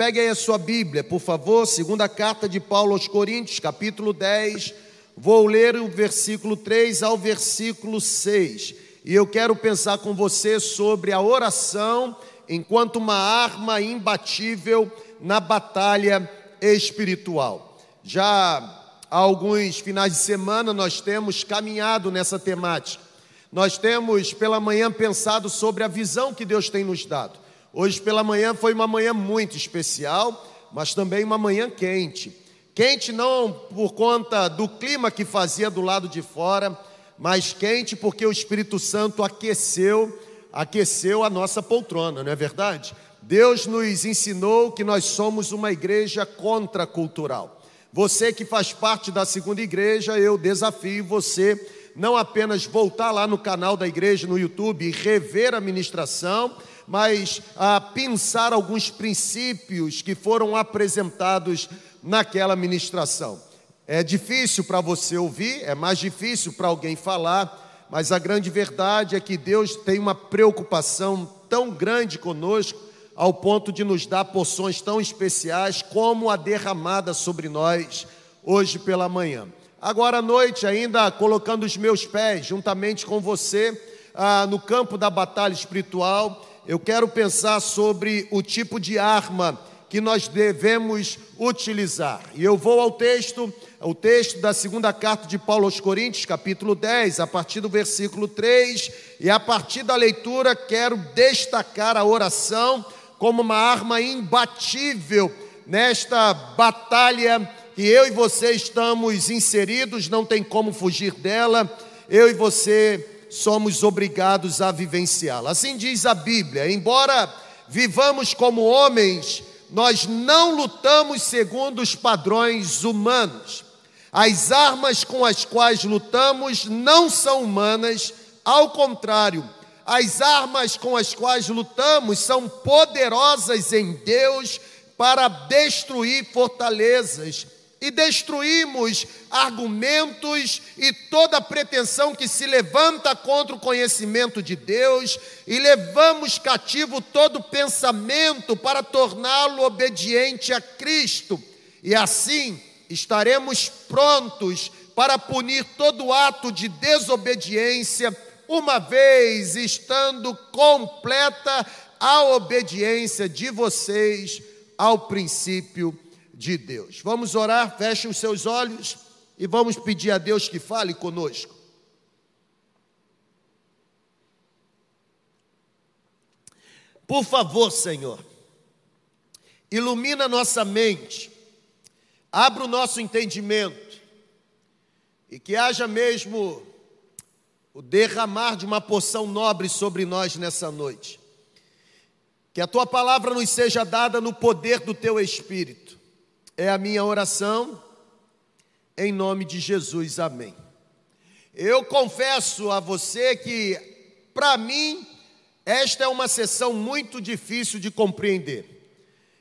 Pegue aí a sua Bíblia, por favor, segunda carta de Paulo aos Coríntios, capítulo 10. Vou ler o versículo 3 ao versículo 6. E eu quero pensar com você sobre a oração enquanto uma arma imbatível na batalha espiritual. Já há alguns finais de semana nós temos caminhado nessa temática. Nós temos pela manhã pensado sobre a visão que Deus tem nos dado. Hoje pela manhã foi uma manhã muito especial, mas também uma manhã quente. Quente não por conta do clima que fazia do lado de fora, mas quente porque o Espírito Santo aqueceu, aqueceu a nossa poltrona, não é verdade? Deus nos ensinou que nós somos uma igreja contracultural. Você que faz parte da segunda igreja, eu desafio você não apenas voltar lá no canal da igreja no YouTube e rever a ministração, mas a pensar alguns princípios que foram apresentados naquela ministração. É difícil para você ouvir, é mais difícil para alguém falar, mas a grande verdade é que Deus tem uma preocupação tão grande conosco, ao ponto de nos dar porções tão especiais como a derramada sobre nós hoje pela manhã. Agora à noite, ainda colocando os meus pés juntamente com você ah, no campo da batalha espiritual, eu quero pensar sobre o tipo de arma que nós devemos utilizar. E eu vou ao texto, o texto da segunda carta de Paulo aos Coríntios, capítulo 10, a partir do versículo 3, e a partir da leitura quero destacar a oração como uma arma imbatível nesta batalha que eu e você estamos inseridos, não tem como fugir dela, eu e você somos obrigados a vivenciá-la. Assim diz a Bíblia: embora vivamos como homens, nós não lutamos segundo os padrões humanos. As armas com as quais lutamos não são humanas, ao contrário, as armas com as quais lutamos são poderosas em Deus para destruir fortalezas e destruímos argumentos e toda pretensão que se levanta contra o conhecimento de Deus e levamos cativo todo pensamento para torná-lo obediente a Cristo. E assim estaremos prontos para punir todo ato de desobediência, uma vez estando completa a obediência de vocês ao princípio de Deus. Vamos orar, feche os seus olhos e vamos pedir a Deus que fale conosco. Por favor, Senhor, ilumina nossa mente, abra o nosso entendimento e que haja mesmo o derramar de uma porção nobre sobre nós nessa noite. Que a tua palavra nos seja dada no poder do teu Espírito é a minha oração, em nome de Jesus, amém. Eu confesso a você que, para mim, esta é uma sessão muito difícil de compreender.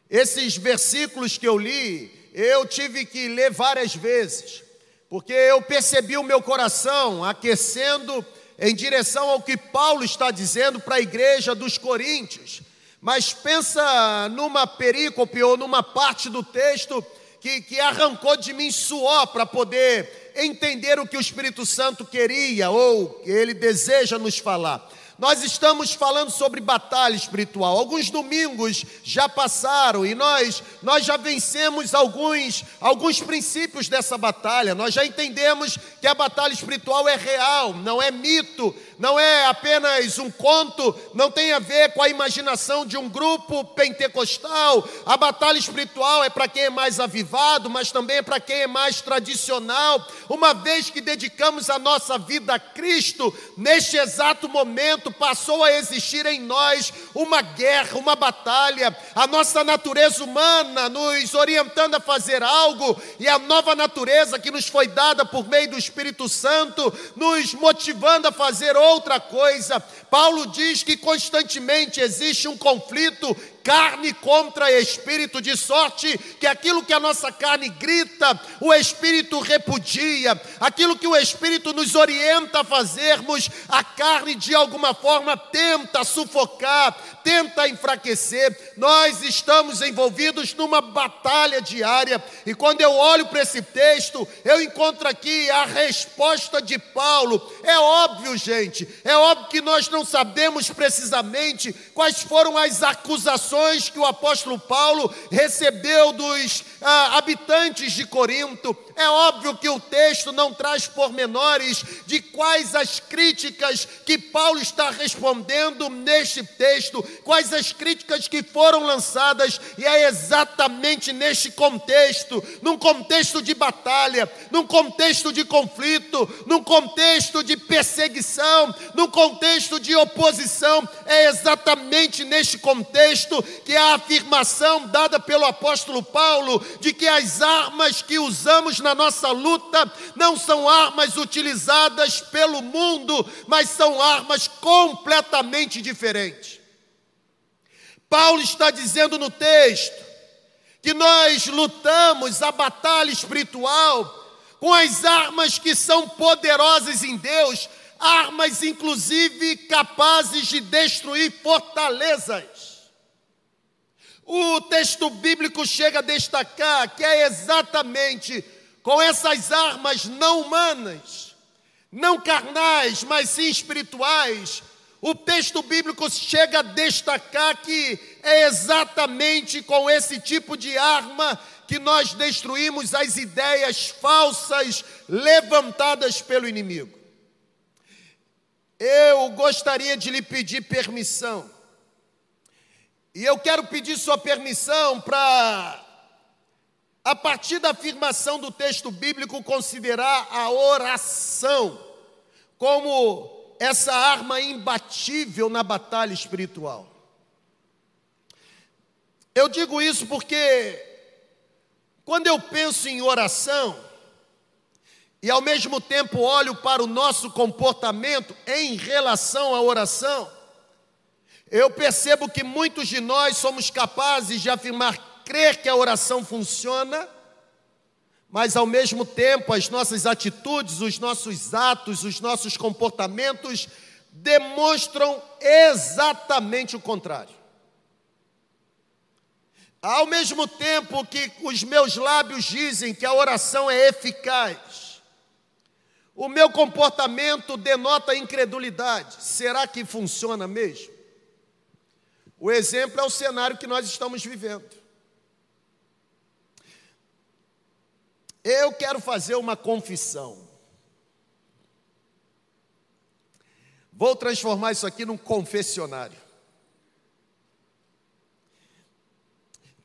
Esses versículos que eu li, eu tive que ler várias vezes, porque eu percebi o meu coração aquecendo em direção ao que Paulo está dizendo para a igreja dos Coríntios. Mas pensa numa perícope ou numa parte do texto que, que arrancou de mim suor para poder entender o que o Espírito Santo queria ou ele deseja nos falar. Nós estamos falando sobre batalha espiritual. Alguns domingos já passaram e nós nós já vencemos alguns alguns princípios dessa batalha. Nós já entendemos que a batalha espiritual é real, não é mito, não é apenas um conto, não tem a ver com a imaginação de um grupo pentecostal. A batalha espiritual é para quem é mais avivado, mas também é para quem é mais tradicional. Uma vez que dedicamos a nossa vida a Cristo, neste exato momento passou a existir em nós uma guerra, uma batalha, a nossa natureza humana nos orientando a fazer algo e a nova natureza que nos foi dada por meio do Espírito Santo nos motivando a fazer outra coisa. Paulo diz que constantemente existe um conflito carne contra espírito, de sorte que aquilo que a nossa carne grita, o espírito repudia, aquilo que o espírito nos orienta a fazermos, a carne de alguma forma tenta sufocar, tenta enfraquecer. Nós estamos envolvidos numa batalha diária, e quando eu olho para esse texto, eu encontro aqui a resposta de Paulo. É óbvio, gente, é óbvio que nós não sabemos precisamente quais foram as acusações que o apóstolo Paulo recebeu dos ah, habitantes de Corinto. É óbvio que o texto não traz pormenores de quais as críticas que Paulo está respondendo neste texto, quais as críticas que foram lançadas, e é exatamente neste contexto, num contexto de batalha, num contexto de conflito, num contexto de perseguição, num contexto de oposição, é exatamente neste contexto que a afirmação dada pelo apóstolo Paulo de que as armas que usamos na nossa luta não são armas utilizadas pelo mundo, mas são armas completamente diferentes. Paulo está dizendo no texto que nós lutamos a batalha espiritual com as armas que são poderosas em Deus, armas inclusive capazes de destruir fortalezas. O texto bíblico chega a destacar que é exatamente com essas armas não humanas, não carnais, mas sim espirituais, o texto bíblico chega a destacar que é exatamente com esse tipo de arma que nós destruímos as ideias falsas levantadas pelo inimigo. Eu gostaria de lhe pedir permissão, e eu quero pedir sua permissão para, a partir da afirmação do texto bíblico, considerar a oração como essa arma imbatível na batalha espiritual. Eu digo isso porque, quando eu penso em oração, e ao mesmo tempo olho para o nosso comportamento em relação à oração, eu percebo que muitos de nós somos capazes de afirmar crer que a oração funciona mas ao mesmo tempo as nossas atitudes, os nossos atos, os nossos comportamentos demonstram exatamente o contrário. Ao mesmo tempo que os meus lábios dizem que a oração é eficaz, o meu comportamento denota incredulidade. Será que funciona mesmo? O exemplo é o cenário que nós estamos vivendo. Eu quero fazer uma confissão. Vou transformar isso aqui num confessionário.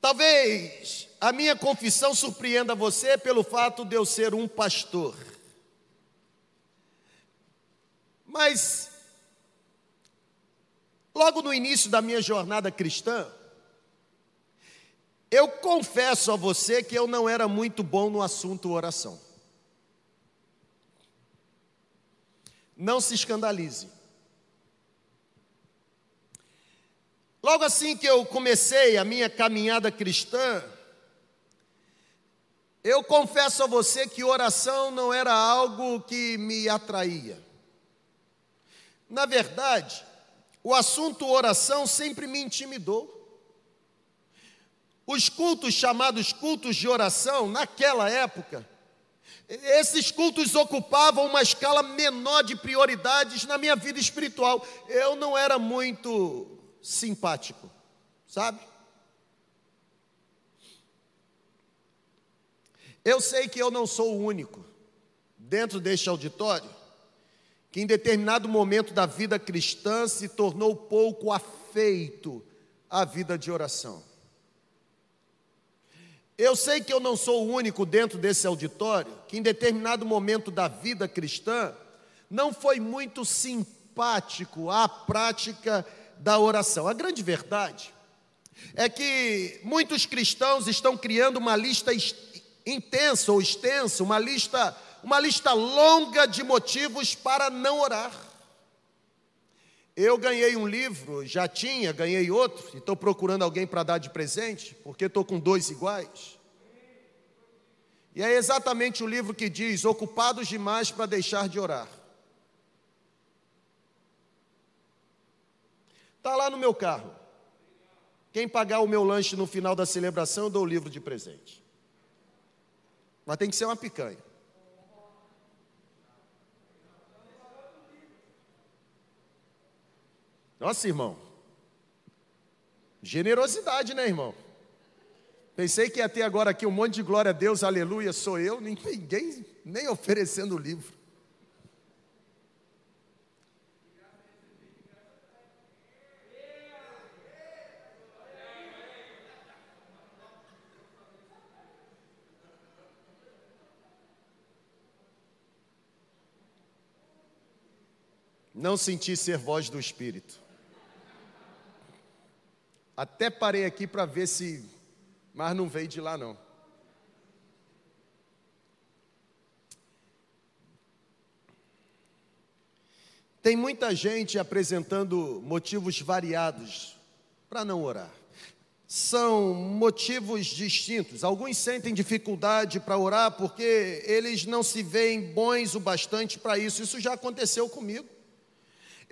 Talvez a minha confissão surpreenda você pelo fato de eu ser um pastor. Mas, logo no início da minha jornada cristã, eu confesso a você que eu não era muito bom no assunto oração. Não se escandalize. Logo assim que eu comecei a minha caminhada cristã, eu confesso a você que oração não era algo que me atraía. Na verdade, o assunto oração sempre me intimidou. Os cultos chamados cultos de oração, naquela época, esses cultos ocupavam uma escala menor de prioridades na minha vida espiritual. Eu não era muito simpático, sabe? Eu sei que eu não sou o único dentro deste auditório que em determinado momento da vida cristã se tornou pouco afeito à vida de oração. Eu sei que eu não sou o único dentro desse auditório que, em determinado momento da vida cristã, não foi muito simpático à prática da oração. A grande verdade é que muitos cristãos estão criando uma lista intensa ou extensa, uma lista, uma lista longa de motivos para não orar. Eu ganhei um livro, já tinha, ganhei outro, e estou procurando alguém para dar de presente, porque estou com dois iguais. E é exatamente o livro que diz: Ocupados demais para deixar de orar. Está lá no meu carro. Quem pagar o meu lanche no final da celebração, eu dou o livro de presente. Mas tem que ser uma picanha. Nossa, irmão. Generosidade, né, irmão? Pensei que ia ter agora aqui um monte de glória a Deus, aleluia, sou eu, ninguém nem oferecendo o livro. Não senti ser voz do Espírito. Até parei aqui para ver se. Mas não veio de lá, não. Tem muita gente apresentando motivos variados para não orar. São motivos distintos. Alguns sentem dificuldade para orar porque eles não se veem bons o bastante para isso. Isso já aconteceu comigo.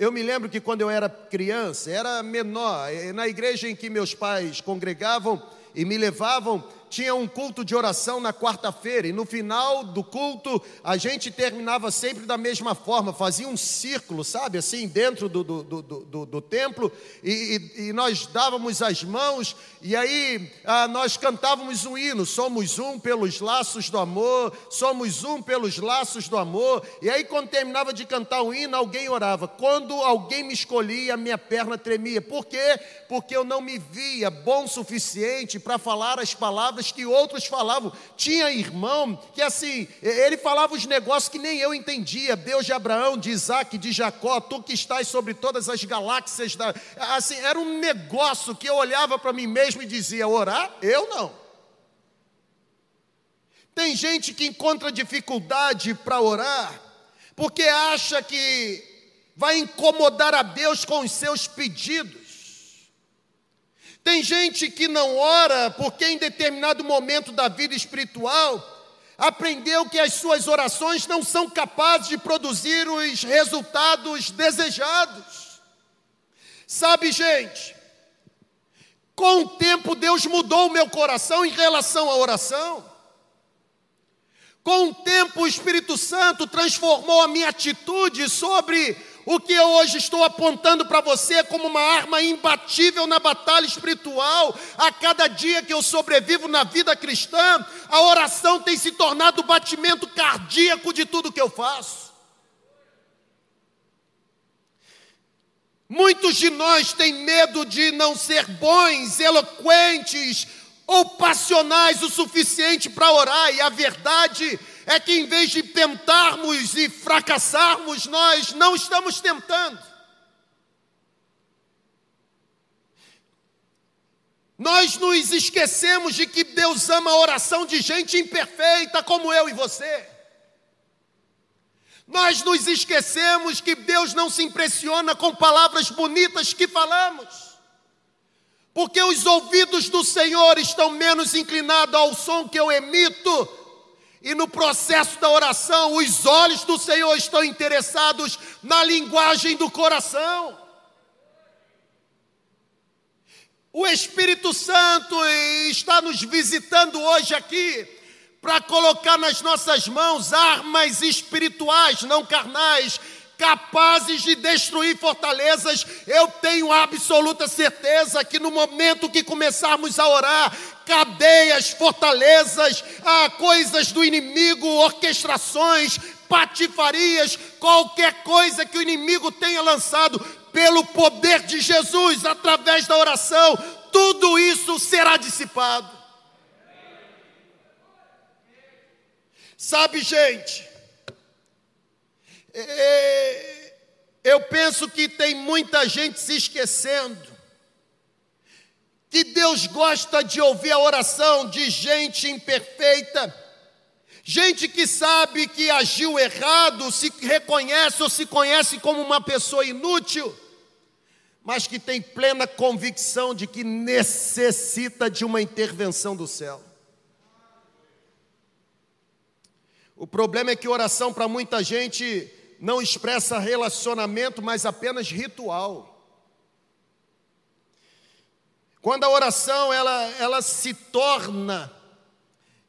Eu me lembro que quando eu era criança, era menor, na igreja em que meus pais congregavam e me levavam, tinha um culto de oração na quarta-feira, e no final do culto a gente terminava sempre da mesma forma, fazia um círculo, sabe, assim, dentro do, do, do, do, do templo, e, e, e, nós dávamos as mãos, e aí ah, nós cantávamos um hino: somos um pelos laços do amor, somos um pelos laços do amor, e aí quando terminava de cantar o hino, alguém orava. Quando alguém me escolhia, minha perna tremia, por quê? Porque eu não me via bom suficiente para falar as palavras palavras que outros falavam. Tinha irmão que assim, ele falava os negócios que nem eu entendia. Deus de Abraão, de Isaac, de Jacó, tu que estás sobre todas as galáxias. Da... Assim, era um negócio que eu olhava para mim mesmo e dizia: orar? Eu não. Tem gente que encontra dificuldade para orar, porque acha que vai incomodar a Deus com os seus pedidos. Tem gente que não ora porque em determinado momento da vida espiritual aprendeu que as suas orações não são capazes de produzir os resultados desejados. Sabe, gente, com o tempo Deus mudou o meu coração em relação à oração. Com o tempo o Espírito Santo transformou a minha atitude sobre o que eu hoje estou apontando para você como uma arma imbatível na batalha espiritual, a cada dia que eu sobrevivo na vida cristã, a oração tem se tornado o batimento cardíaco de tudo que eu faço. Muitos de nós têm medo de não ser bons, eloquentes ou passionais o suficiente para orar, e a verdade é que em vez de tentarmos e fracassarmos, nós não estamos tentando. Nós nos esquecemos de que Deus ama a oração de gente imperfeita como eu e você. Nós nos esquecemos que Deus não se impressiona com palavras bonitas que falamos. Porque os ouvidos do Senhor estão menos inclinados ao som que eu emito e no processo da oração, os olhos do Senhor estão interessados na linguagem do coração. O Espírito Santo está nos visitando hoje aqui para colocar nas nossas mãos armas espirituais, não carnais, capazes de destruir fortalezas. Eu tenho absoluta certeza que no momento que começarmos a orar, cadeias, fortalezas, ah, coisas do inimigo, orquestrações, patifarias, qualquer coisa que o inimigo tenha lançado, pelo poder de Jesus, através da oração, tudo isso será dissipado. Sabe, gente, eu penso que tem muita gente se esquecendo que Deus gosta de ouvir a oração de gente imperfeita, gente que sabe que agiu errado, se reconhece ou se conhece como uma pessoa inútil. mas que tem plena convicção de que necessita de uma intervenção do céu. O problema é que oração para muita gente não expressa relacionamento, mas apenas ritual. Quando a oração ela, ela se torna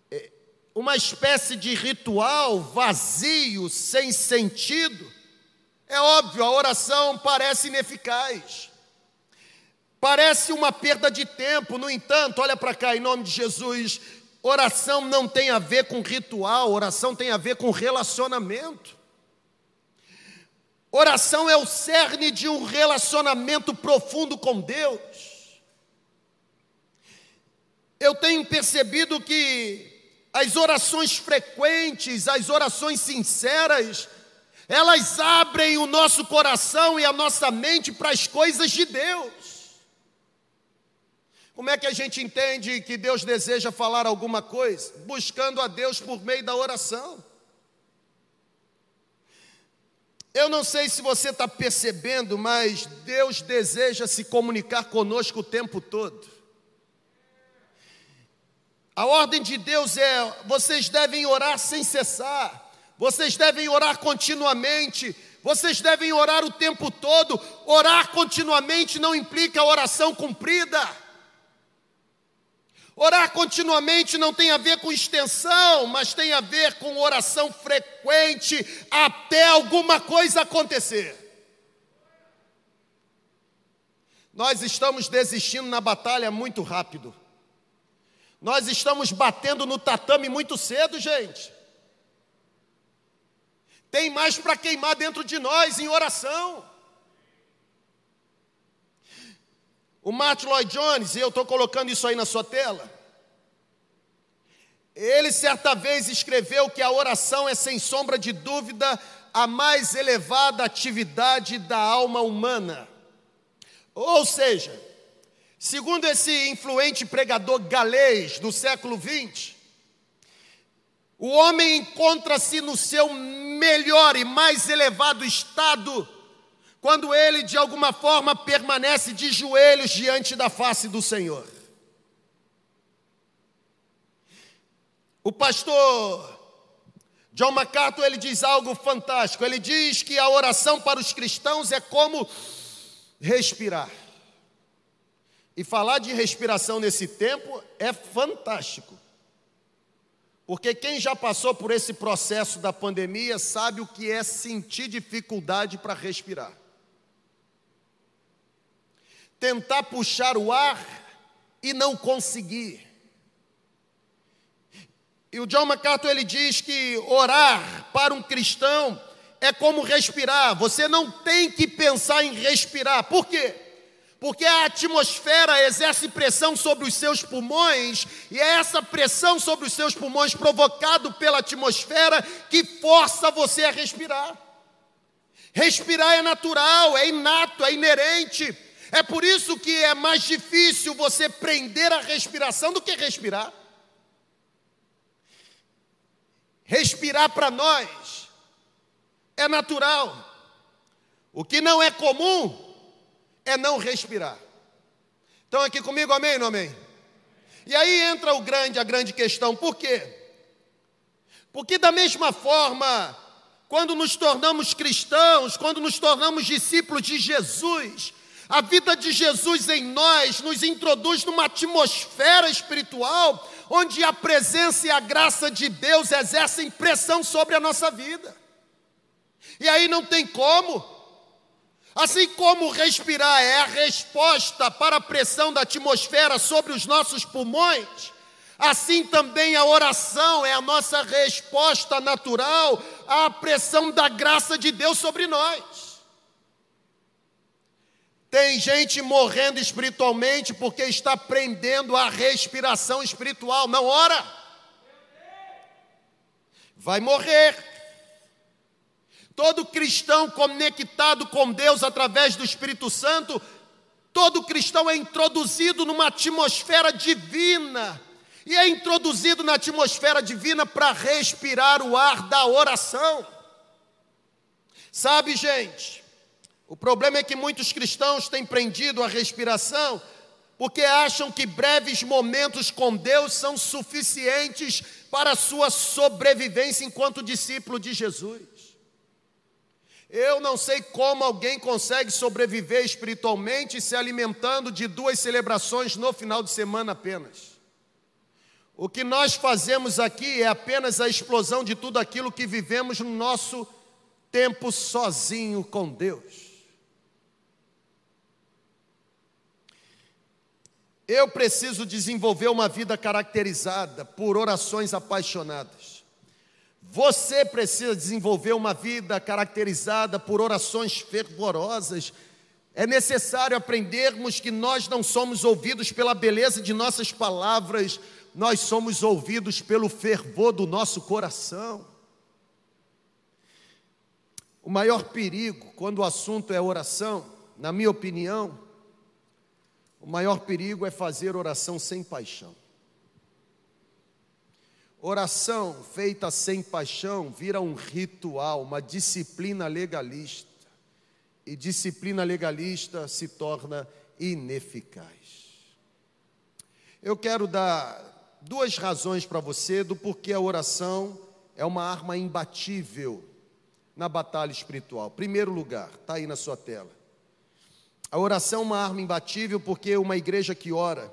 é, uma espécie de ritual vazio, sem sentido, é óbvio, a oração parece ineficaz. Parece uma perda de tempo, no entanto, olha para cá, em nome de Jesus, oração não tem a ver com ritual, oração tem a ver com relacionamento. Oração é o cerne de um relacionamento profundo com Deus. Eu tenho percebido que as orações frequentes, as orações sinceras, elas abrem o nosso coração e a nossa mente para as coisas de Deus. Como é que a gente entende que Deus deseja falar alguma coisa? Buscando a Deus por meio da oração. Eu não sei se você está percebendo, mas Deus deseja se comunicar conosco o tempo todo. A ordem de Deus é: vocês devem orar sem cessar, vocês devem orar continuamente, vocês devem orar o tempo todo. Orar continuamente não implica oração cumprida. Orar continuamente não tem a ver com extensão, mas tem a ver com oração frequente até alguma coisa acontecer. Nós estamos desistindo na batalha muito rápido. Nós estamos batendo no tatame muito cedo, gente. Tem mais para queimar dentro de nós em oração. O Martin Lloyd Jones, e eu estou colocando isso aí na sua tela, ele certa vez escreveu que a oração é, sem sombra de dúvida, a mais elevada atividade da alma humana. Ou seja, segundo esse influente pregador galês do século XX, o homem encontra-se no seu melhor e mais elevado estado quando ele de alguma forma permanece de joelhos diante da face do Senhor. O pastor John MacArthur ele diz algo fantástico. Ele diz que a oração para os cristãos é como respirar. E falar de respiração nesse tempo é fantástico. Porque quem já passou por esse processo da pandemia sabe o que é sentir dificuldade para respirar tentar puxar o ar e não conseguir. E o John MacArthur ele diz que orar para um cristão é como respirar. Você não tem que pensar em respirar. Por quê? Porque a atmosfera exerce pressão sobre os seus pulmões, e é essa pressão sobre os seus pulmões provocado pela atmosfera que força você a respirar. Respirar é natural, é inato, é inerente. É por isso que é mais difícil você prender a respiração do que respirar. Respirar para nós é natural. O que não é comum é não respirar. Estão aqui comigo, amém ou amém? E aí entra o grande, a grande questão, por quê? Porque da mesma forma, quando nos tornamos cristãos, quando nos tornamos discípulos de Jesus, a vida de Jesus em nós nos introduz numa atmosfera espiritual onde a presença e a graça de Deus exercem pressão sobre a nossa vida. E aí não tem como. Assim como respirar é a resposta para a pressão da atmosfera sobre os nossos pulmões, assim também a oração é a nossa resposta natural à pressão da graça de Deus sobre nós. Tem gente morrendo espiritualmente porque está prendendo a respiração espiritual. Não ora. Vai morrer. Todo cristão conectado com Deus através do Espírito Santo, todo cristão é introduzido numa atmosfera divina. E é introduzido na atmosfera divina para respirar o ar da oração. Sabe, gente, O problema é que muitos cristãos têm prendido a respiração porque acham que breves momentos com Deus são suficientes para a sua sobrevivência enquanto discípulo de Jesus. Eu não sei como alguém consegue sobreviver espiritualmente se alimentando de duas celebrações no final de semana apenas. O que nós fazemos aqui é apenas a explosão de tudo aquilo que vivemos no nosso tempo sozinho com Deus. Eu preciso desenvolver uma vida caracterizada por orações apaixonadas. Você precisa desenvolver uma vida caracterizada por orações fervorosas. É necessário aprendermos que nós não somos ouvidos pela beleza de nossas palavras, nós somos ouvidos pelo fervor do nosso coração. O maior perigo, quando o assunto é oração, na minha opinião, o maior perigo é fazer oração sem paixão. Oração feita sem paixão vira um ritual, uma disciplina legalista. E disciplina legalista se torna ineficaz. Eu quero dar duas razões para você do porquê a oração é uma arma imbatível na batalha espiritual. Primeiro lugar, está aí na sua tela. A oração é uma arma imbatível porque uma igreja que ora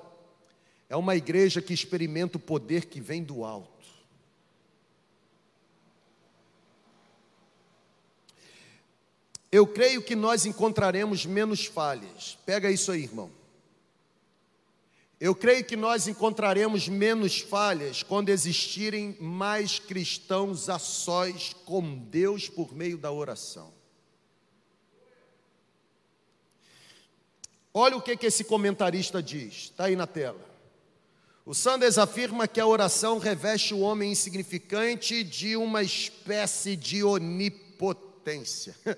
é uma igreja que experimenta o poder que vem do alto. Eu creio que nós encontraremos menos falhas. Pega isso aí, irmão. Eu creio que nós encontraremos menos falhas quando existirem mais cristãos a sós com Deus por meio da oração. Olha o que, que esse comentarista diz, está aí na tela. O Sanders afirma que a oração reveste o homem insignificante de uma espécie de onipotência.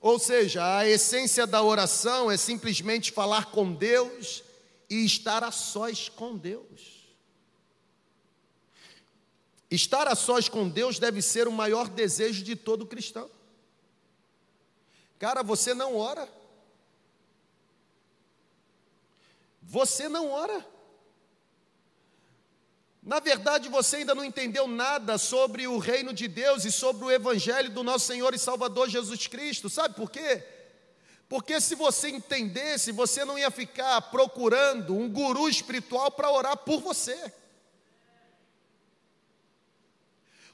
Ou seja, a essência da oração é simplesmente falar com Deus e estar a sós com Deus. Estar a sós com Deus deve ser o maior desejo de todo cristão. Cara, você não ora. Você não ora. Na verdade, você ainda não entendeu nada sobre o reino de Deus e sobre o evangelho do nosso Senhor e Salvador Jesus Cristo. Sabe por quê? Porque se você entendesse, você não ia ficar procurando um guru espiritual para orar por você.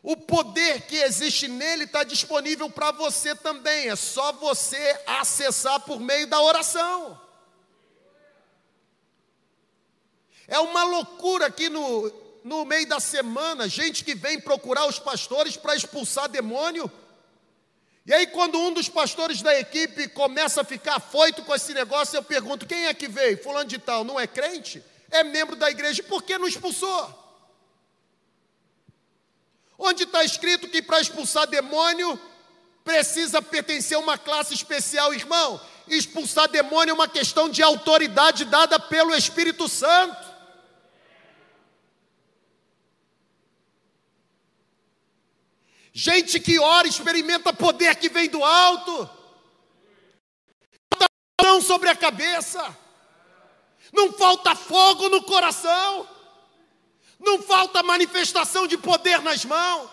O poder que existe nele está disponível para você também, é só você acessar por meio da oração. É uma loucura aqui no, no meio da semana, gente que vem procurar os pastores para expulsar demônio. E aí, quando um dos pastores da equipe começa a ficar afoito com esse negócio, eu pergunto: quem é que veio? Fulano de Tal, não é crente? É membro da igreja, por que não expulsou? Onde está escrito que para expulsar demônio precisa pertencer a uma classe especial, irmão? Expulsar demônio é uma questão de autoridade dada pelo Espírito Santo. Gente que ora experimenta poder que vem do alto. Não sobre a cabeça. Não falta fogo no coração. Não falta manifestação de poder nas mãos.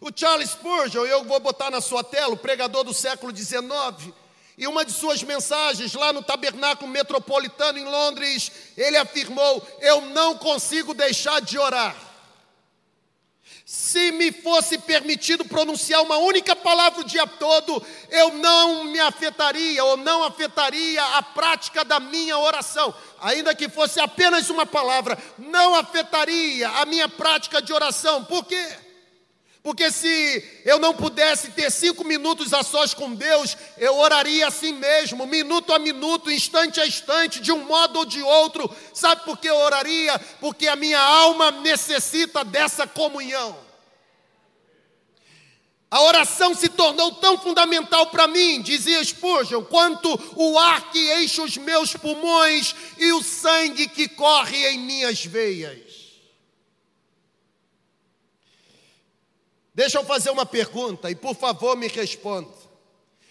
O Charles Spurgeon, eu vou botar na sua tela, o pregador do século XIX, e uma de suas mensagens lá no Tabernáculo Metropolitano em Londres, ele afirmou: Eu não consigo deixar de orar. Se me fosse permitido pronunciar uma única palavra o dia todo, eu não me afetaria ou não afetaria a prática da minha oração. Ainda que fosse apenas uma palavra, não afetaria a minha prática de oração. Por quê? Porque se eu não pudesse ter cinco minutos a sós com Deus, eu oraria assim mesmo, minuto a minuto, instante a instante, de um modo ou de outro. Sabe por que eu oraria? Porque a minha alma necessita dessa comunhão. A oração se tornou tão fundamental para mim, dizia Spurgeon, quanto o ar que enche os meus pulmões e o sangue que corre em minhas veias. Deixa eu fazer uma pergunta e por favor me responda.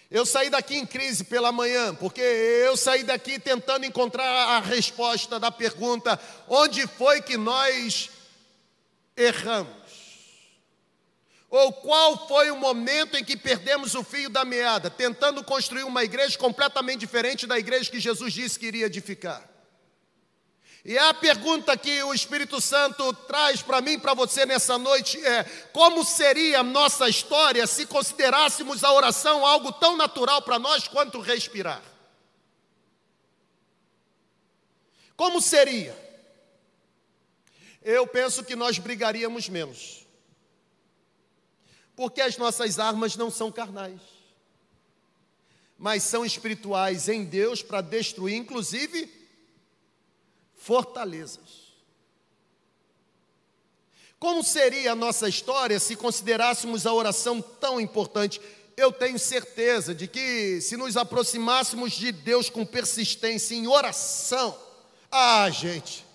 Eu saí daqui em crise pela manhã, porque eu saí daqui tentando encontrar a resposta da pergunta: onde foi que nós erramos? Ou qual foi o momento em que perdemos o fio da meada, tentando construir uma igreja completamente diferente da igreja que Jesus disse que iria edificar? E a pergunta que o Espírito Santo traz para mim para você nessa noite é: como seria a nossa história se considerássemos a oração algo tão natural para nós quanto respirar? Como seria? Eu penso que nós brigaríamos menos, porque as nossas armas não são carnais, mas são espirituais em Deus para destruir, inclusive, fortalezas. Como seria a nossa história se considerássemos a oração tão importante? Eu tenho certeza de que se nos aproximássemos de Deus com persistência em oração, ah, gente,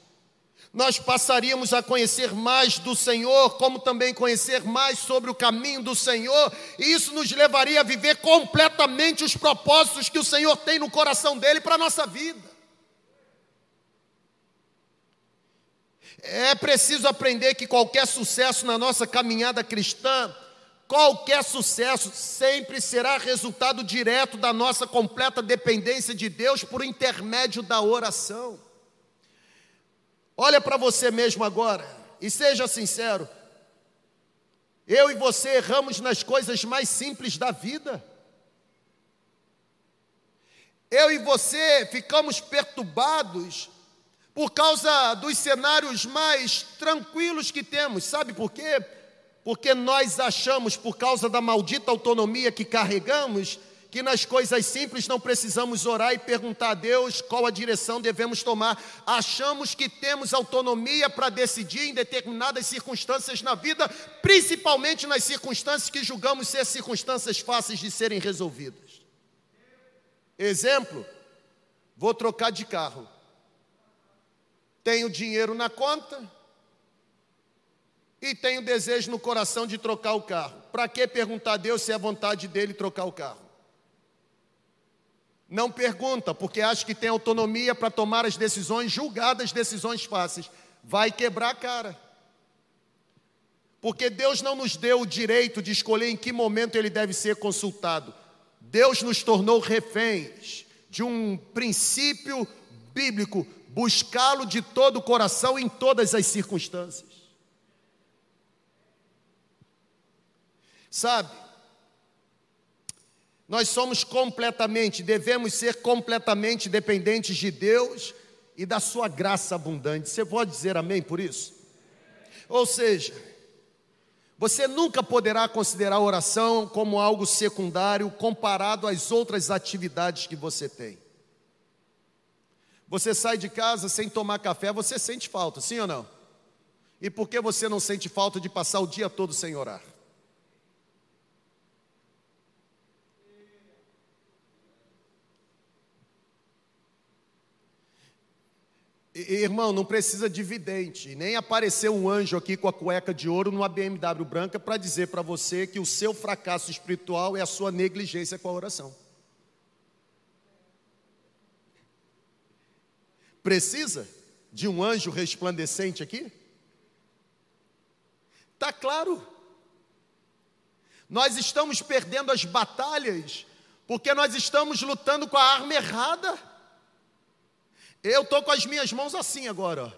nós passaríamos a conhecer mais do Senhor, como também conhecer mais sobre o caminho do Senhor, e isso nos levaria a viver completamente os propósitos que o Senhor tem no coração dele para a nossa vida. É preciso aprender que qualquer sucesso na nossa caminhada cristã, qualquer sucesso sempre será resultado direto da nossa completa dependência de Deus por intermédio da oração. Olha para você mesmo agora e seja sincero. Eu e você erramos nas coisas mais simples da vida. Eu e você ficamos perturbados por causa dos cenários mais tranquilos que temos. Sabe por quê? Porque nós achamos, por causa da maldita autonomia que carregamos, que nas coisas simples não precisamos orar e perguntar a Deus qual a direção devemos tomar. Achamos que temos autonomia para decidir em determinadas circunstâncias na vida, principalmente nas circunstâncias que julgamos ser circunstâncias fáceis de serem resolvidas. Exemplo: vou trocar de carro tenho dinheiro na conta e tenho desejo no coração de trocar o carro. Para que perguntar a Deus se é vontade dele trocar o carro? Não pergunta, porque acha que tem autonomia para tomar as decisões, julgadas decisões fáceis. Vai quebrar a cara. Porque Deus não nos deu o direito de escolher em que momento ele deve ser consultado. Deus nos tornou reféns de um princípio bíblico buscá-lo de todo o coração em todas as circunstâncias. Sabe, nós somos completamente, devemos ser completamente dependentes de Deus e da Sua graça abundante. Você pode dizer amém por isso? Ou seja, você nunca poderá considerar a oração como algo secundário comparado às outras atividades que você tem. Você sai de casa sem tomar café, você sente falta, sim ou não? E por que você não sente falta de passar o dia todo sem orar? Irmão, não precisa de vidente, nem aparecer um anjo aqui com a cueca de ouro numa BMW branca para dizer para você que o seu fracasso espiritual é a sua negligência com a oração. Precisa de um anjo resplandecente aqui? Está claro. Nós estamos perdendo as batalhas porque nós estamos lutando com a arma errada. Eu estou com as minhas mãos assim agora,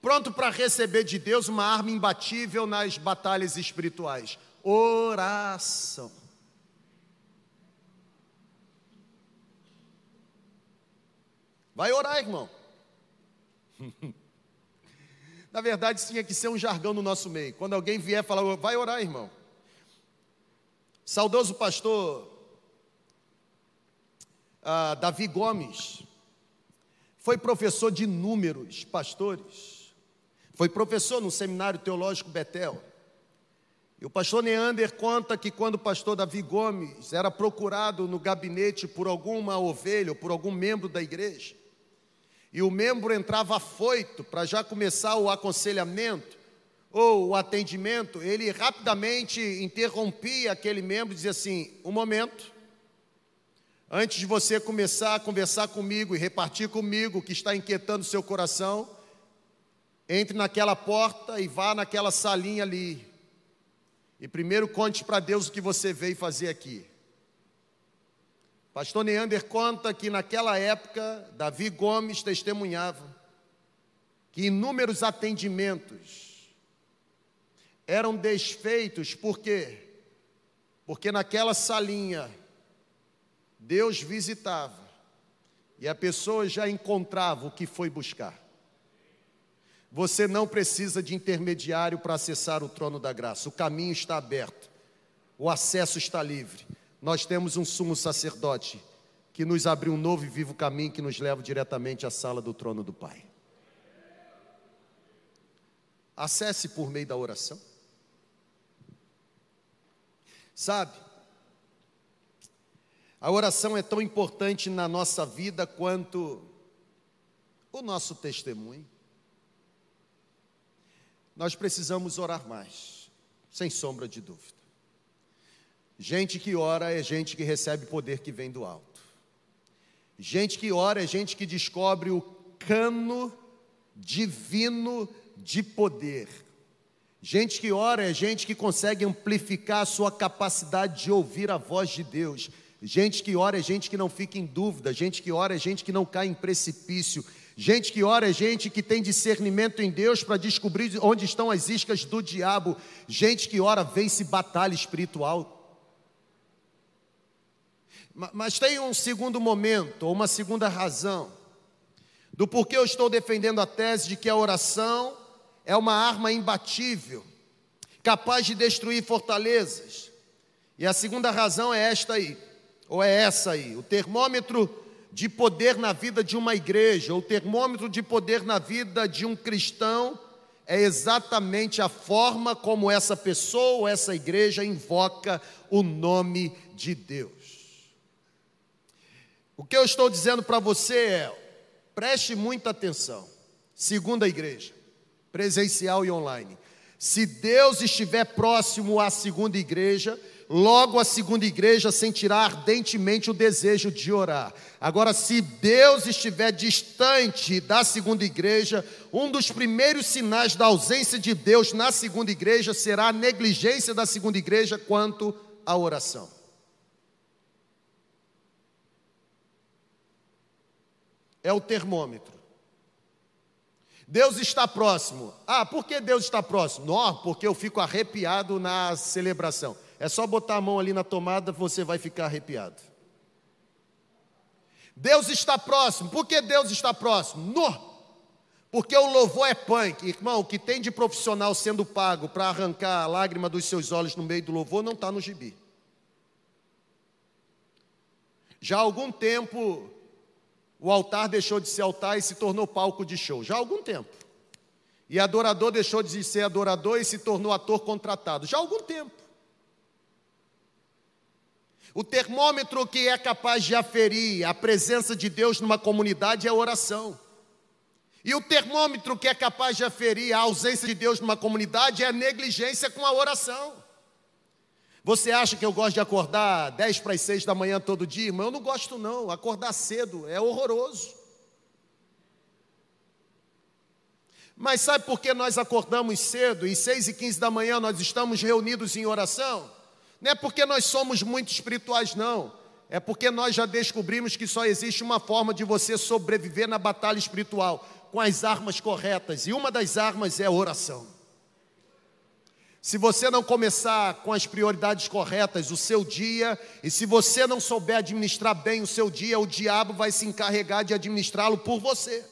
pronto para receber de Deus uma arma imbatível nas batalhas espirituais: oração. Vai orar, irmão. Na verdade, tinha que ser um jargão no nosso meio. Quando alguém vier falar, vai orar, irmão. Saudoso pastor ah, Davi Gomes foi professor de inúmeros pastores. Foi professor no Seminário Teológico Betel. E o pastor Neander conta que quando o pastor Davi Gomes era procurado no gabinete por alguma ovelha ou por algum membro da igreja, e o membro entrava afoito para já começar o aconselhamento, ou o atendimento, ele rapidamente interrompia aquele membro e dizia assim: um momento, antes de você começar a conversar comigo e repartir comigo o que está inquietando seu coração, entre naquela porta e vá naquela salinha ali. E primeiro conte para Deus o que você veio fazer aqui. Pastor Neander conta que naquela época, Davi Gomes testemunhava que inúmeros atendimentos eram desfeitos, por quê? Porque naquela salinha, Deus visitava e a pessoa já encontrava o que foi buscar. Você não precisa de intermediário para acessar o trono da graça, o caminho está aberto, o acesso está livre. Nós temos um sumo sacerdote que nos abriu um novo e vivo caminho que nos leva diretamente à sala do trono do Pai. Acesse por meio da oração. Sabe, a oração é tão importante na nossa vida quanto o nosso testemunho. Nós precisamos orar mais, sem sombra de dúvida. Gente que ora é gente que recebe poder que vem do alto. Gente que ora é gente que descobre o cano divino de poder. Gente que ora é gente que consegue amplificar a sua capacidade de ouvir a voz de Deus. Gente que ora é gente que não fica em dúvida. Gente que ora é gente que não cai em precipício. Gente que ora é gente que tem discernimento em Deus para descobrir onde estão as iscas do diabo. Gente que ora vence batalha espiritual. Mas tem um segundo momento, ou uma segunda razão, do porquê eu estou defendendo a tese de que a oração é uma arma imbatível, capaz de destruir fortalezas. E a segunda razão é esta aí, ou é essa aí: o termômetro de poder na vida de uma igreja, o termômetro de poder na vida de um cristão, é exatamente a forma como essa pessoa ou essa igreja invoca o nome de Deus. O que eu estou dizendo para você é: preste muita atenção. Segunda igreja presencial e online. Se Deus estiver próximo à segunda igreja, logo a segunda igreja sentirá ardentemente o desejo de orar. Agora, se Deus estiver distante da segunda igreja, um dos primeiros sinais da ausência de Deus na segunda igreja será a negligência da segunda igreja quanto à oração. É o termômetro. Deus está próximo. Ah, por que Deus está próximo? Não, porque eu fico arrepiado na celebração. É só botar a mão ali na tomada, você vai ficar arrepiado. Deus está próximo. Por que Deus está próximo? Não. Porque o louvor é punk. Irmão, o que tem de profissional sendo pago para arrancar a lágrima dos seus olhos no meio do louvor não está no gibi. Já há algum tempo o altar deixou de ser altar e se tornou palco de show, já há algum tempo. E adorador deixou de ser adorador e se tornou ator contratado, já há algum tempo. O termômetro que é capaz de aferir a presença de Deus numa comunidade é a oração. E o termômetro que é capaz de aferir a ausência de Deus numa comunidade é a negligência com a oração. Você acha que eu gosto de acordar 10 para as 6 da manhã todo dia? Irmão, eu não gosto não. Acordar cedo é horroroso. Mas sabe por que nós acordamos cedo e 6 e 15 da manhã nós estamos reunidos em oração? Não é porque nós somos muito espirituais, não. É porque nós já descobrimos que só existe uma forma de você sobreviver na batalha espiritual, com as armas corretas. E uma das armas é a oração. Se você não começar com as prioridades corretas o seu dia, e se você não souber administrar bem o seu dia, o diabo vai se encarregar de administrá-lo por você.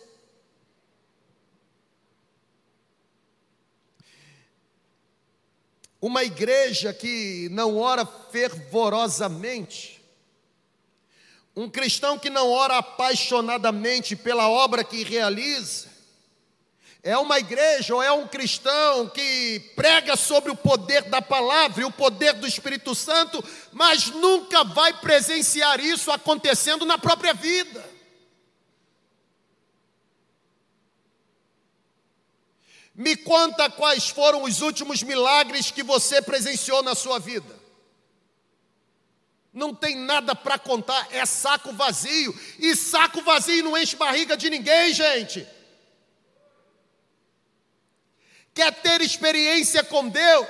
Uma igreja que não ora fervorosamente, um cristão que não ora apaixonadamente pela obra que realiza, é uma igreja ou é um cristão que prega sobre o poder da palavra e o poder do Espírito Santo, mas nunca vai presenciar isso acontecendo na própria vida. Me conta quais foram os últimos milagres que você presenciou na sua vida. Não tem nada para contar, é saco vazio. E saco vazio não enche barriga de ninguém, gente. Quer ter experiência com Deus?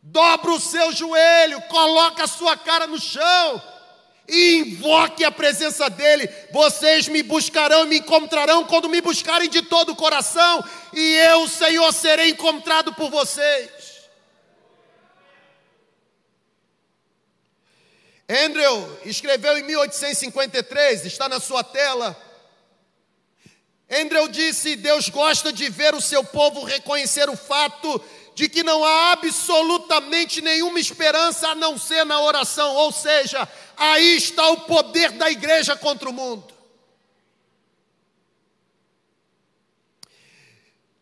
Dobra o seu joelho, coloca a sua cara no chão e invoque a presença dEle. Vocês me buscarão e me encontrarão quando me buscarem de todo o coração, e eu, Senhor, serei encontrado por vocês. Andrew escreveu em 1853, está na sua tela. Andrew disse: Deus gosta de ver o seu povo reconhecer o fato de que não há absolutamente nenhuma esperança a não ser na oração, ou seja, aí está o poder da igreja contra o mundo.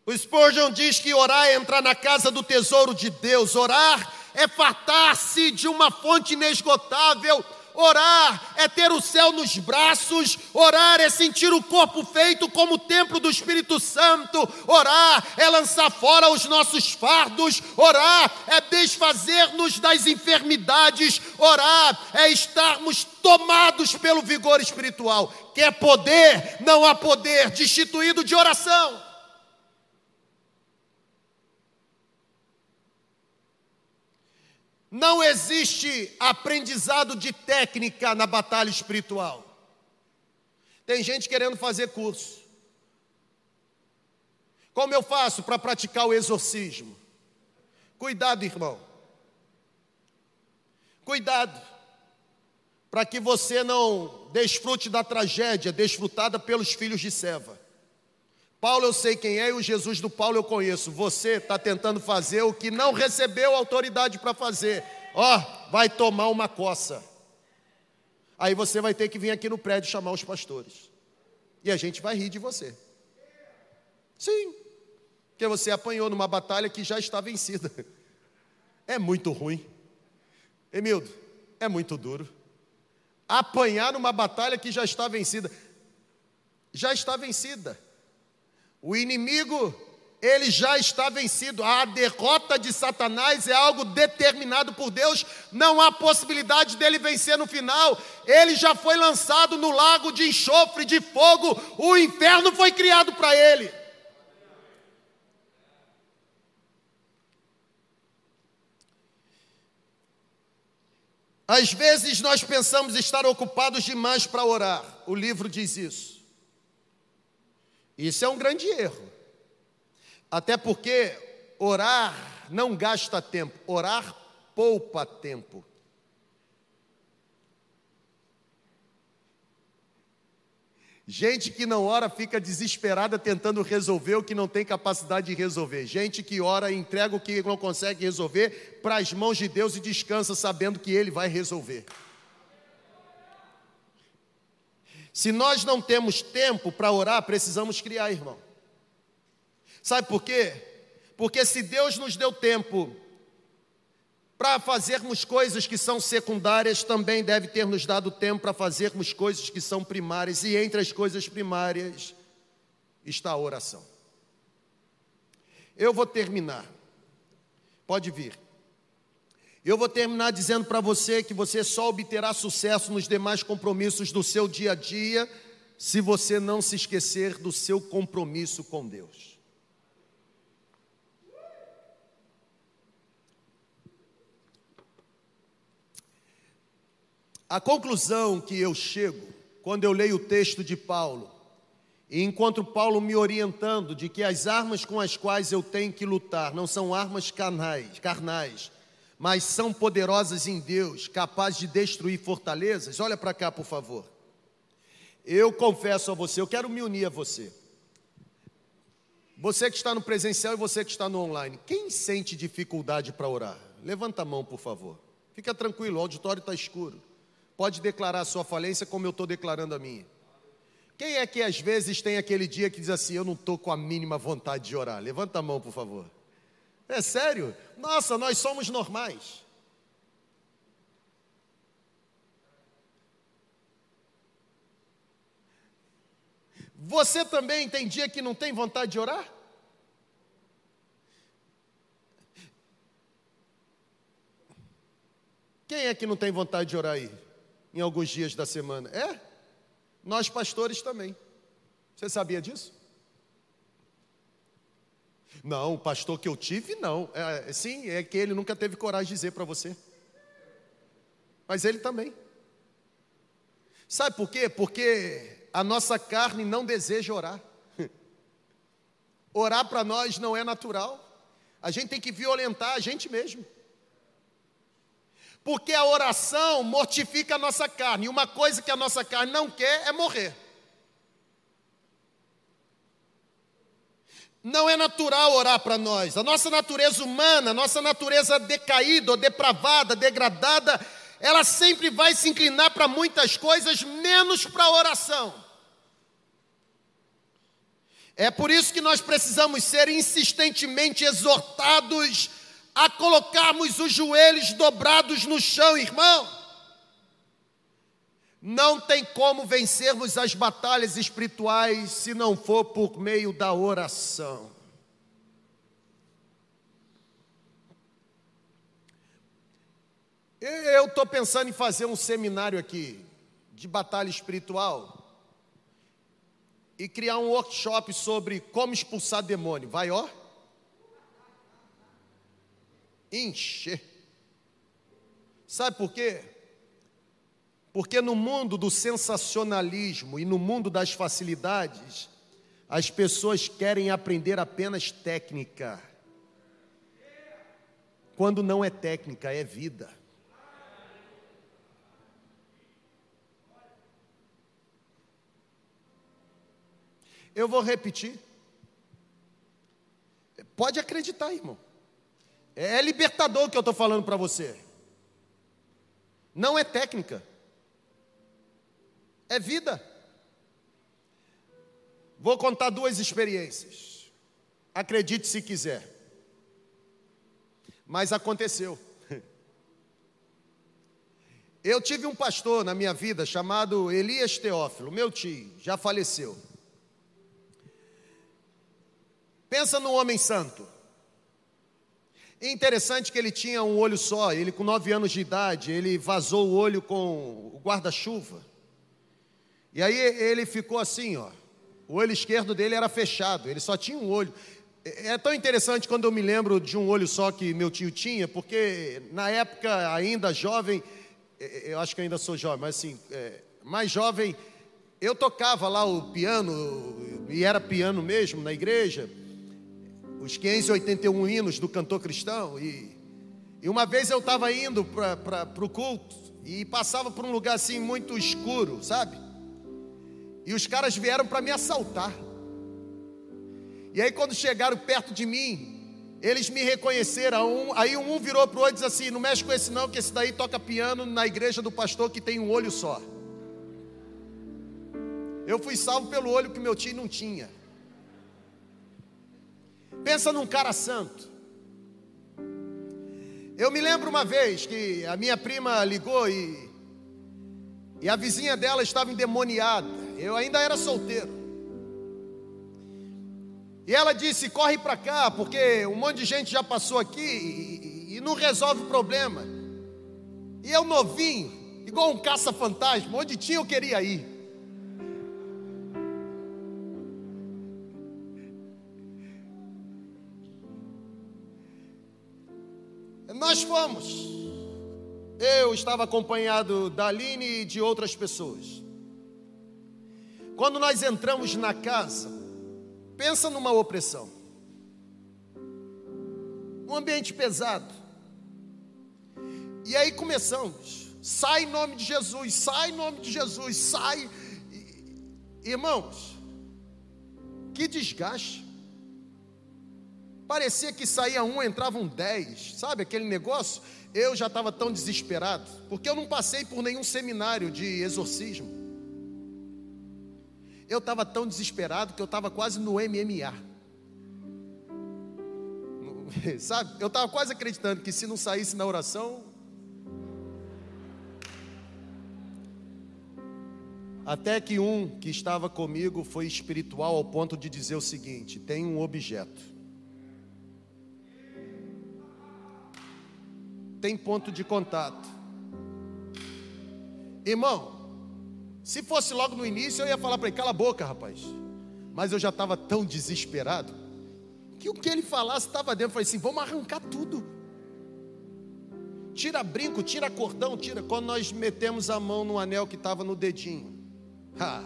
O Spurgeon diz que orar é entrar na casa do tesouro de Deus, orar é fartar-se de uma fonte inesgotável Orar é ter o céu nos braços, orar é sentir o corpo feito como o templo do Espírito Santo, orar é lançar fora os nossos fardos, orar é desfazer-nos das enfermidades, orar é estarmos tomados pelo vigor espiritual. Quer poder? Não há poder destituído de oração. Não existe aprendizado de técnica na batalha espiritual. Tem gente querendo fazer curso. Como eu faço para praticar o exorcismo? Cuidado, irmão. Cuidado, para que você não desfrute da tragédia desfrutada pelos filhos de Seva. Paulo eu sei quem é e o Jesus do Paulo eu conheço. Você está tentando fazer o que não recebeu autoridade para fazer. Ó, oh, vai tomar uma coça. Aí você vai ter que vir aqui no prédio chamar os pastores. E a gente vai rir de você. Sim, porque você apanhou numa batalha que já está vencida. É muito ruim. Emildo, é muito duro. Apanhar numa batalha que já está vencida. Já está vencida. O inimigo, ele já está vencido. A derrota de Satanás é algo determinado por Deus. Não há possibilidade dele vencer no final. Ele já foi lançado no lago de enxofre, de fogo. O inferno foi criado para ele. Às vezes nós pensamos estar ocupados demais para orar. O livro diz isso. Isso é um grande erro. Até porque orar não gasta tempo, orar poupa tempo. Gente que não ora fica desesperada tentando resolver o que não tem capacidade de resolver. Gente que ora entrega o que não consegue resolver para as mãos de Deus e descansa sabendo que Ele vai resolver. Se nós não temos tempo para orar, precisamos criar, irmão. Sabe por quê? Porque se Deus nos deu tempo para fazermos coisas que são secundárias, também deve ter nos dado tempo para fazermos coisas que são primárias, e entre as coisas primárias está a oração. Eu vou terminar. Pode vir. Eu vou terminar dizendo para você que você só obterá sucesso nos demais compromissos do seu dia a dia se você não se esquecer do seu compromisso com Deus. A conclusão que eu chego quando eu leio o texto de Paulo e encontro Paulo me orientando de que as armas com as quais eu tenho que lutar não são armas carnais, carnais mas são poderosas em Deus, capazes de destruir fortalezas. Olha para cá, por favor. Eu confesso a você, eu quero me unir a você. Você que está no presencial e você que está no online, quem sente dificuldade para orar? Levanta a mão, por favor. Fica tranquilo, o auditório está escuro. Pode declarar a sua falência como eu estou declarando a minha. Quem é que às vezes tem aquele dia que diz assim: Eu não estou com a mínima vontade de orar? Levanta a mão, por favor. É sério? Nossa, nós somos normais. Você também tem dia que não tem vontade de orar? Quem é que não tem vontade de orar aí? Em alguns dias da semana? É? Nós pastores também. Você sabia disso? Não, o pastor que eu tive, não. É, sim, é que ele nunca teve coragem de dizer para você. Mas ele também. Sabe por quê? Porque a nossa carne não deseja orar. Orar para nós não é natural. A gente tem que violentar a gente mesmo. Porque a oração mortifica a nossa carne. E uma coisa que a nossa carne não quer é morrer. Não é natural orar para nós. A nossa natureza humana, a nossa natureza decaída, ou depravada, degradada, ela sempre vai se inclinar para muitas coisas, menos para a oração. É por isso que nós precisamos ser insistentemente exortados a colocarmos os joelhos dobrados no chão, irmão. Não tem como vencermos as batalhas espirituais se não for por meio da oração. Eu estou pensando em fazer um seminário aqui de batalha espiritual e criar um workshop sobre como expulsar demônio. Vai, ó. Encher. Sabe por quê? Porque no mundo do sensacionalismo e no mundo das facilidades, as pessoas querem aprender apenas técnica. Quando não é técnica, é vida. Eu vou repetir. Pode acreditar, irmão. É libertador o que eu estou falando para você. Não é técnica. É vida. Vou contar duas experiências. Acredite se quiser. Mas aconteceu. Eu tive um pastor na minha vida chamado Elias Teófilo, meu tio, já faleceu. Pensa num homem santo. É interessante que ele tinha um olho só, ele com nove anos de idade, ele vazou o olho com o guarda-chuva. E aí ele ficou assim, ó. O olho esquerdo dele era fechado, ele só tinha um olho. É, é tão interessante quando eu me lembro de um olho só que meu tio tinha, porque na época ainda jovem, é, é, eu acho que ainda sou jovem, mas assim, é, mais jovem, eu tocava lá o piano, e era piano mesmo na igreja os 581 hinos do cantor cristão. E, e uma vez eu estava indo para o culto e passava por um lugar assim muito escuro, sabe? E os caras vieram para me assaltar. E aí, quando chegaram perto de mim, eles me reconheceram. Aí um virou para o outro e disse assim: Não mexe com esse, não, que esse daí toca piano na igreja do pastor que tem um olho só. Eu fui salvo pelo olho que meu tio não tinha. Pensa num cara santo. Eu me lembro uma vez que a minha prima ligou e, e a vizinha dela estava endemoniada. Eu ainda era solteiro. E ela disse: corre para cá, porque um monte de gente já passou aqui e, e não resolve o problema. E eu novinho, igual um caça-fantasma, onde tinha eu queria ir. Nós fomos. Eu estava acompanhado da Aline e de outras pessoas. Quando nós entramos na casa, pensa numa opressão. Um ambiente pesado. E aí começamos. Sai em nome de Jesus, sai em nome de Jesus, sai. Irmãos, que desgaste. Parecia que saía um, entravam dez, sabe aquele negócio? Eu já estava tão desesperado, porque eu não passei por nenhum seminário de exorcismo. Eu estava tão desesperado que eu estava quase no MMA. Sabe? Eu estava quase acreditando que se não saísse na oração. Até que um que estava comigo foi espiritual ao ponto de dizer o seguinte: tem um objeto. tem ponto de contato. Irmão, se fosse logo no início, eu ia falar para ele: cala a boca, rapaz. Mas eu já estava tão desesperado que o que ele falasse estava dentro. Eu falei assim: vamos arrancar tudo. Tira brinco, tira cordão, tira. Quando nós metemos a mão no anel que estava no dedinho. Ha.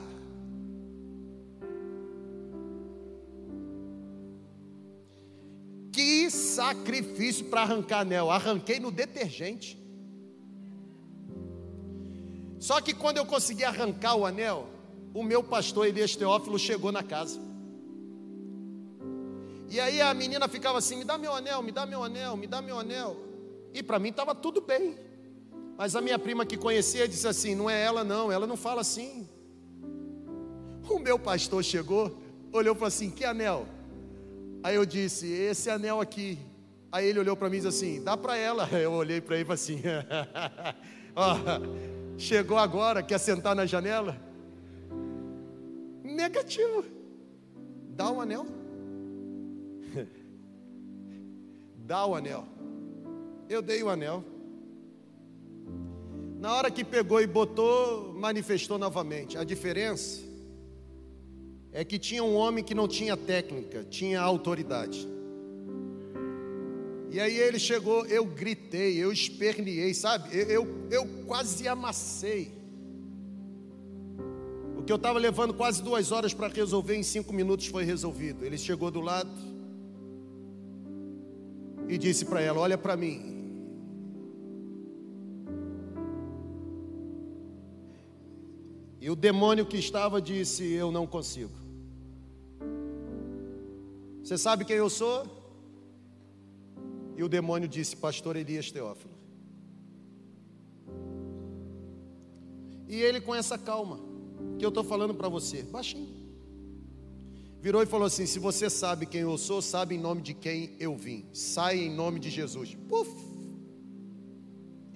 Que sacrifício para arrancar anel. Arranquei no detergente. Só que quando eu consegui arrancar o anel, o meu pastor Elias Teófilo chegou na casa. E aí a menina ficava assim: me dá meu anel, me dá meu anel, me dá meu anel. E para mim estava tudo bem. Mas a minha prima que conhecia disse assim: não é ela, não, ela não fala assim. O meu pastor chegou, olhou e falou assim: que anel? Aí eu disse: esse anel aqui. Aí ele olhou para mim e disse assim: dá para ela. Eu olhei para ele e falei assim: ó, chegou agora, quer sentar na janela? Negativo. Dá o anel. Dá o anel. Eu dei o anel. Na hora que pegou e botou, manifestou novamente. A diferença é que tinha um homem que não tinha técnica, tinha autoridade. E aí ele chegou, eu gritei, eu esperneei, sabe? Eu, eu, eu quase amassei. O que eu estava levando quase duas horas para resolver, em cinco minutos foi resolvido. Ele chegou do lado e disse para ela: Olha para mim, E o demônio que estava disse: Eu não consigo. Você sabe quem eu sou? E o demônio disse: Pastor Elias Teófilo. E ele, com essa calma, que eu estou falando para você, baixinho, virou e falou assim: Se você sabe quem eu sou, sabe em nome de quem eu vim. Sai em nome de Jesus. Puf!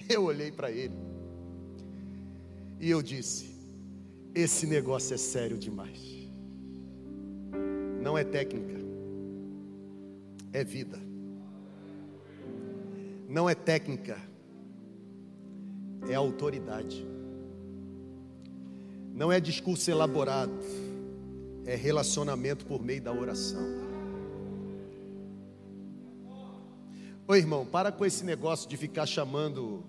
Eu olhei para ele e eu disse: esse negócio é sério demais. Não é técnica, é vida. Não é técnica, é autoridade. Não é discurso elaborado, é relacionamento por meio da oração. Ô irmão, para com esse negócio de ficar chamando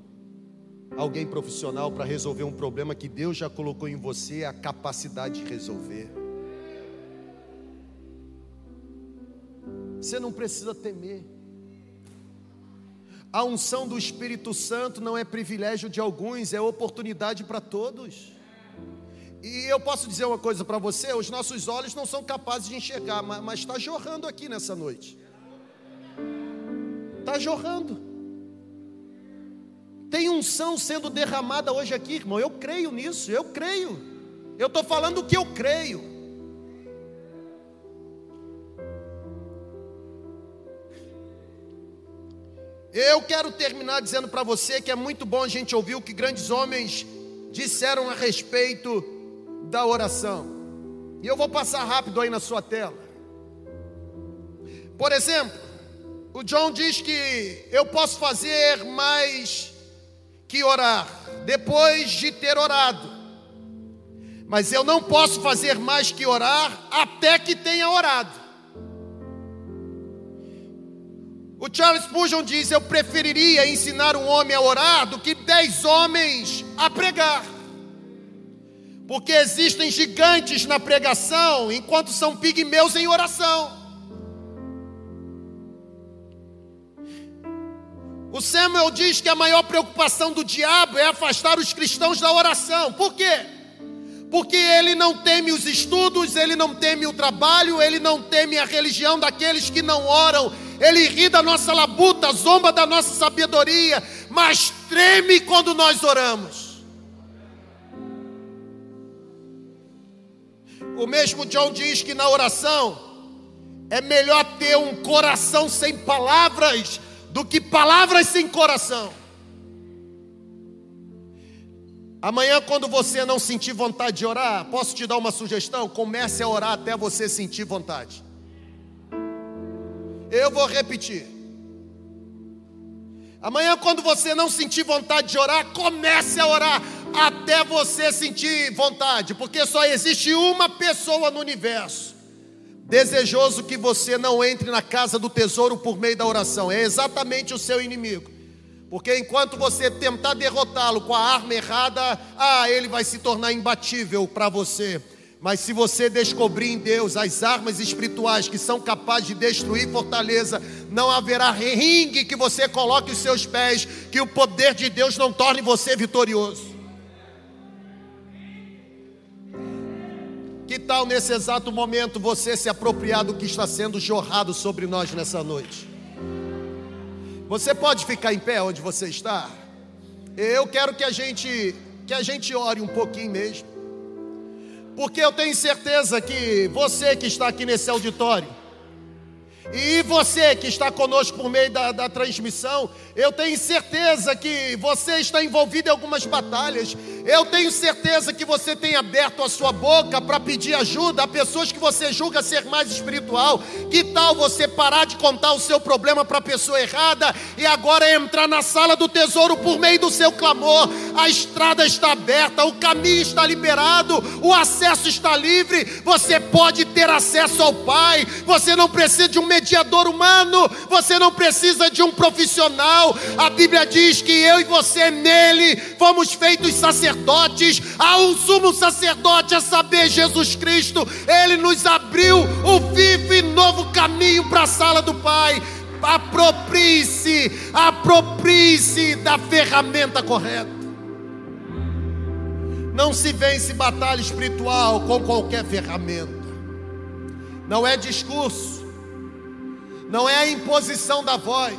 alguém profissional para resolver um problema que Deus já colocou em você a capacidade de resolver. Você não precisa temer. A unção do Espírito Santo não é privilégio de alguns, é oportunidade para todos. E eu posso dizer uma coisa para você: os nossos olhos não são capazes de enxergar, mas está jorrando aqui nessa noite. Está jorrando. Tem unção sendo derramada hoje aqui, irmão. Eu creio nisso, eu creio. Eu estou falando o que eu creio. Eu quero terminar dizendo para você que é muito bom a gente ouvir o que grandes homens disseram a respeito da oração. E eu vou passar rápido aí na sua tela. Por exemplo, o John diz que eu posso fazer mais que orar, depois de ter orado. Mas eu não posso fazer mais que orar até que tenha orado. O Charles Spurgeon diz: Eu preferiria ensinar um homem a orar do que dez homens a pregar. Porque existem gigantes na pregação, enquanto são pigmeus em oração. O Samuel diz que a maior preocupação do diabo é afastar os cristãos da oração. Por quê? Porque ele não teme os estudos, ele não teme o trabalho, ele não teme a religião daqueles que não oram. Ele ri da nossa labuta, zomba da nossa sabedoria, mas treme quando nós oramos. O mesmo John diz que na oração é melhor ter um coração sem palavras do que palavras sem coração. Amanhã, quando você não sentir vontade de orar, posso te dar uma sugestão? Comece a orar até você sentir vontade. Eu vou repetir. Amanhã, quando você não sentir vontade de orar, comece a orar até você sentir vontade, porque só existe uma pessoa no universo desejoso que você não entre na casa do tesouro por meio da oração. É exatamente o seu inimigo. Porque enquanto você tentar derrotá-lo com a arma errada, ah, ele vai se tornar imbatível para você. Mas se você descobrir em Deus as armas espirituais que são capazes de destruir fortaleza, não haverá ringue que você coloque os seus pés, que o poder de Deus não torne você vitorioso. Que tal nesse exato momento você se apropriar do que está sendo jorrado sobre nós nessa noite? Você pode ficar em pé onde você está? Eu quero que a gente que a gente ore um pouquinho mesmo. Porque eu tenho certeza que você que está aqui nesse auditório, e você que está conosco por meio da, da, transmissão, eu tenho certeza que você está envolvido em algumas batalhas. Eu tenho certeza que você tem aberto a sua boca para pedir ajuda a pessoas que você julga ser mais espiritual. Que tal você parar de contar o seu problema para a pessoa errada e agora entrar na sala do tesouro por meio do seu clamor? A estrada está aberta, o caminho está liberado, o acesso está livre. Você pode ter acesso ao Pai. Você não precisa de um mediador humano, você não precisa de um profissional. A Bíblia diz que eu e você nele fomos feitos sacerdotes. Há um sumo sacerdote, a saber, Jesus Cristo. Ele nos abriu o vivo e novo caminho para a sala do Pai. Aproprie-se, aproprie-se da ferramenta correta. Não se vence batalha espiritual com qualquer ferramenta. Não é discurso, não é a imposição da voz.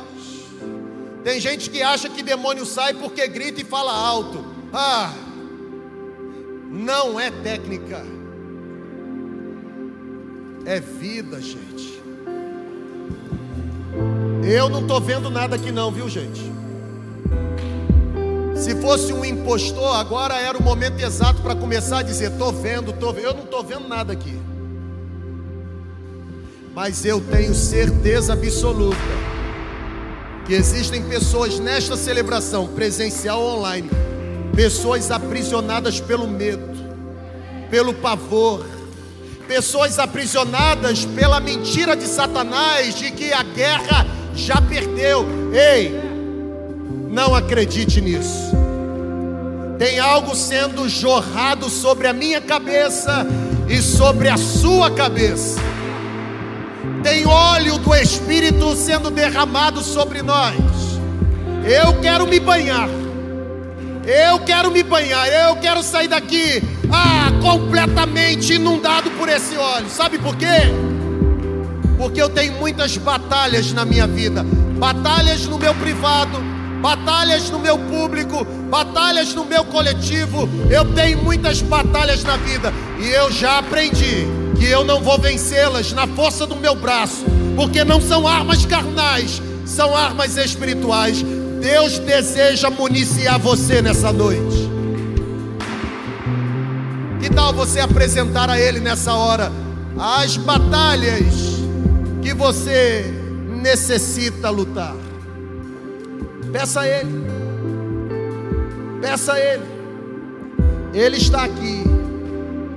Tem gente que acha que demônio sai porque grita e fala alto. Ah, não é técnica, é vida, gente. Eu não estou vendo nada aqui, não, viu, gente? Se fosse um impostor, agora era o momento exato para começar a dizer: estou vendo, estou vendo. Eu não estou vendo nada aqui. Mas eu tenho certeza absoluta que existem pessoas nesta celebração presencial ou online, pessoas aprisionadas pelo medo, pelo pavor, pessoas aprisionadas pela mentira de Satanás de que a guerra já perdeu. Ei, não acredite nisso. Tem algo sendo jorrado sobre a minha cabeça e sobre a sua cabeça tem óleo do Espírito sendo derramado sobre nós. Eu quero me banhar. Eu quero me banhar. Eu quero sair daqui ah, completamente inundado por esse óleo. Sabe por quê? Porque eu tenho muitas batalhas na minha vida. Batalhas no meu privado, batalhas no meu público, batalhas no meu coletivo. Eu tenho muitas batalhas na vida e eu já aprendi que eu não vou vencê-las na força do meu braço, porque não são armas carnais, são armas espirituais. Deus deseja municiar você nessa noite. Que tal você apresentar a Ele nessa hora as batalhas que você necessita lutar? Peça a Ele, peça a Ele, Ele está aqui.